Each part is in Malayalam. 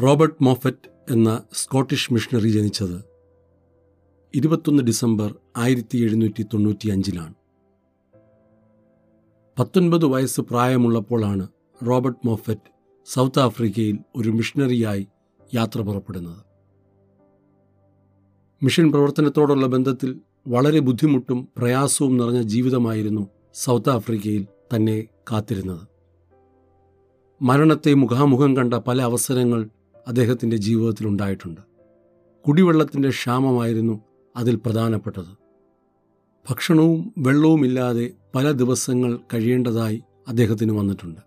റോബർട്ട് മോഫറ്റ് എന്ന സ്കോട്ടിഷ് മിഷണറി ജനിച്ചത് ഇരുപത്തൊന്ന് ഡിസംബർ ആയിരത്തി എഴുന്നൂറ്റി തൊണ്ണൂറ്റി അഞ്ചിലാണ് പത്തൊൻപത് വയസ്സ് പ്രായമുള്ളപ്പോഴാണ് റോബർട്ട് മോഫറ്റ് സൗത്ത് ആഫ്രിക്കയിൽ ഒരു മിഷണറിയായി യാത്ര പുറപ്പെടുന്നത്. മിഷൻ പ്രവർത്തനത്തോടുള്ള ബന്ധത്തിൽ വളരെ ബുദ്ധിമുട്ടും പ്രയാസവും നിറഞ്ഞ ജീവിതമായിരുന്നു സൗത്ത് ആഫ്രിക്കയിൽ തന്നെ കാത്തിരുന്നത്. മരണത്തെ മുഖാമുഖം കണ്ട പല അവസരങ്ങൾ അദ്ദേഹത്തിന്റെ ജീവിതത്തിൽ ഉണ്ടായിട്ടുണ്ട്. കുടിവെള്ളത്തിന്റെ ക്ഷാമമായിരുന്നു അതിൽ പ്രധാനപ്പെട്ടത്. ഭക്ഷണവും വെള്ളവുമില്ലാതെ പല ദിവസങ്ങൾ കഴിയേണ്ടതായി അദ്ദേഹത്തിന് വന്നിട്ടുണ്ട്.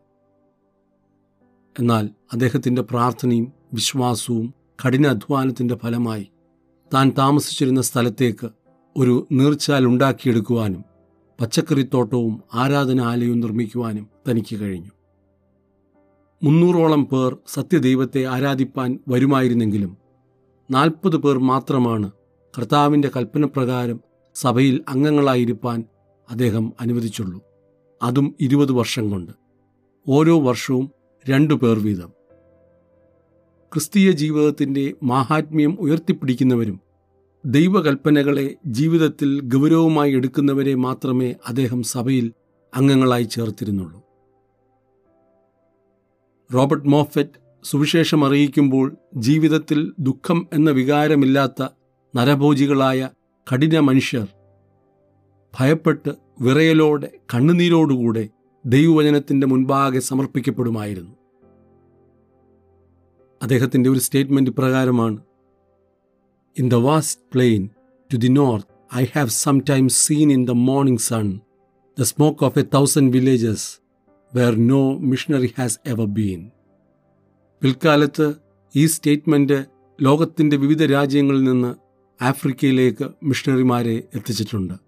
എന്നാൽ അദ്ദേഹത്തിന്റെ പ്രാർത്ഥനയും വിശ്വാസവും കഠിനാധ്വാനത്തിന്റെ ഫലമായി താൻ താമസിച്ചിരുന്ന സ്ഥലത്തേക്ക് ഒരു നീർച്ചാൽ ഉണ്ടാക്കിയെടുക്കുവാനും പച്ചക്കറിത്തോട്ടവും ആരാധനാലയവും നിർമ്മിക്കുവാനും തനിക്ക് കഴിഞ്ഞു. മുന്നൂറോളം പേർ സത്യദൈവത്തെ ആരാധിപ്പാൻ വരുമായിരുന്നെങ്കിലും നാൽപ്പത് പേർ മാത്രമാണ് കർത്താവിന്റെ കൽപ്പനപ്രകാരം സഭയിൽ അംഗങ്ങളായിരിക്കാൻ അദ്ദേഹം അനുവദിച്ചുള്ളൂ. അതും ഇരുപത് വർഷം കൊണ്ട്. ഓരോ വർഷവും രണ്ടു പേർ വീതം. ക്രിസ്തീയ ജീവിതത്തിന്റെ മാഹാത്മ്യം ഉയർത്തിപ്പിടിക്കുന്നവരും ദൈവകൽപ്പനകളെ ജീവിതത്തിൽ ഗൗരവമായി എടുക്കുന്നവരെ മാത്രമേ അദ്ദേഹം സഭയിൽ അംഗങ്ങളായി ചേർത്തിരുന്നുള്ളൂ. റോബർട്ട് മോഫറ്റ് സുവിശേഷം അറിയിക്കുമ്പോൾ ജീവിതത്തിൽ ദുഃഖം എന്ന വികാരമില്ലാത്ത നരഭോജികളായ കഠിന മനുഷ്യർ ഭയപ്പെട്ട് വിറയലോടെ കണ്ണുനീരോടുകൂടെ ദൈവവചനത്തിന്റെ മുൻപാകെ സമർപ്പിക്കപ്പെടുമായിരുന്നു. അദ്ദേഹത്തിന്റെ ഒരു സ്റ്റേറ്റ്മെന്റ് പ്രകാരമാണ് in the vast plain to the north I have some time seen in the morning sun the smoke of a thousand villages where no missionary has ever been പിൽക്കാലത്ത് ഈ സ്റ്റേറ്റ്മെന്റ് ലോകത്തിന്റെ വിവിധ രാജ്യങ്ങളിൽ നിന്ന് ആഫ്രിക്കയിലേക്ക് മിഷണറിമാരെ എത്തിച്ചിട്ടുണ്ട്.